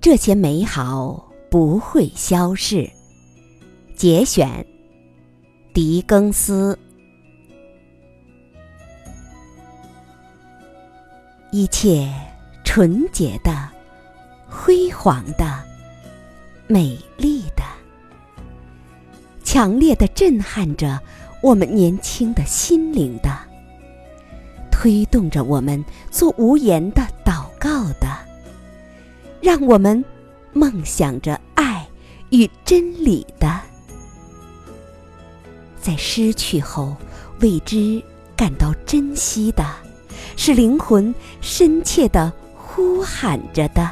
这些美好不会消逝。节选，狄更斯。一切纯洁的、辉煌的、美丽的，强烈的震撼着我们年轻的心灵的，推动着我们做无言的祷告的，让我们梦想着爱与真理的，在失去后为之感到珍惜的。是灵魂深切的呼喊着的，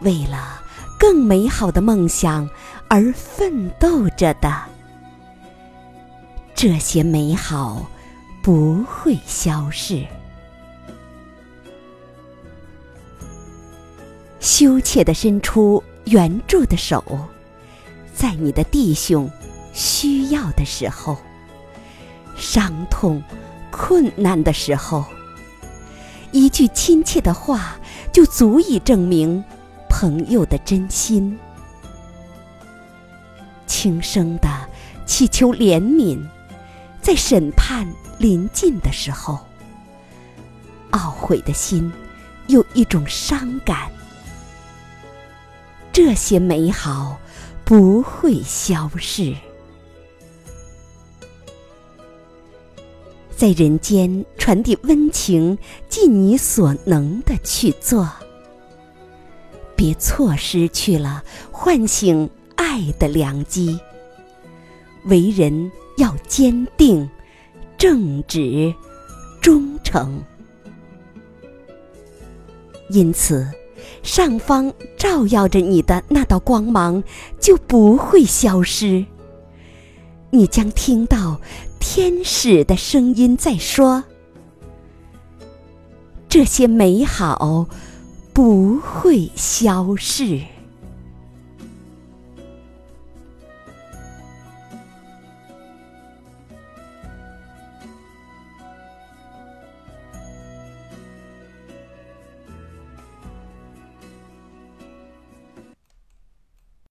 为了更美好的梦想而奋斗着的，这些美好不会消逝。羞怯的伸出援助的手，在你的弟兄需要的时候，伤痛。困难的时候，一句亲切的话就足以证明朋友的真心。轻声的祈求怜悯，在审判临近的时候，懊悔的心有一种伤感。这些美好不会消逝。在人间传递温情，尽你所能的去做，别错失去了唤醒爱的良机。为人要坚定、正直、忠诚，因此，上方照耀着你的那道光芒就不会消失。你将听到。天使的声音在说：“这些美好不会消逝。”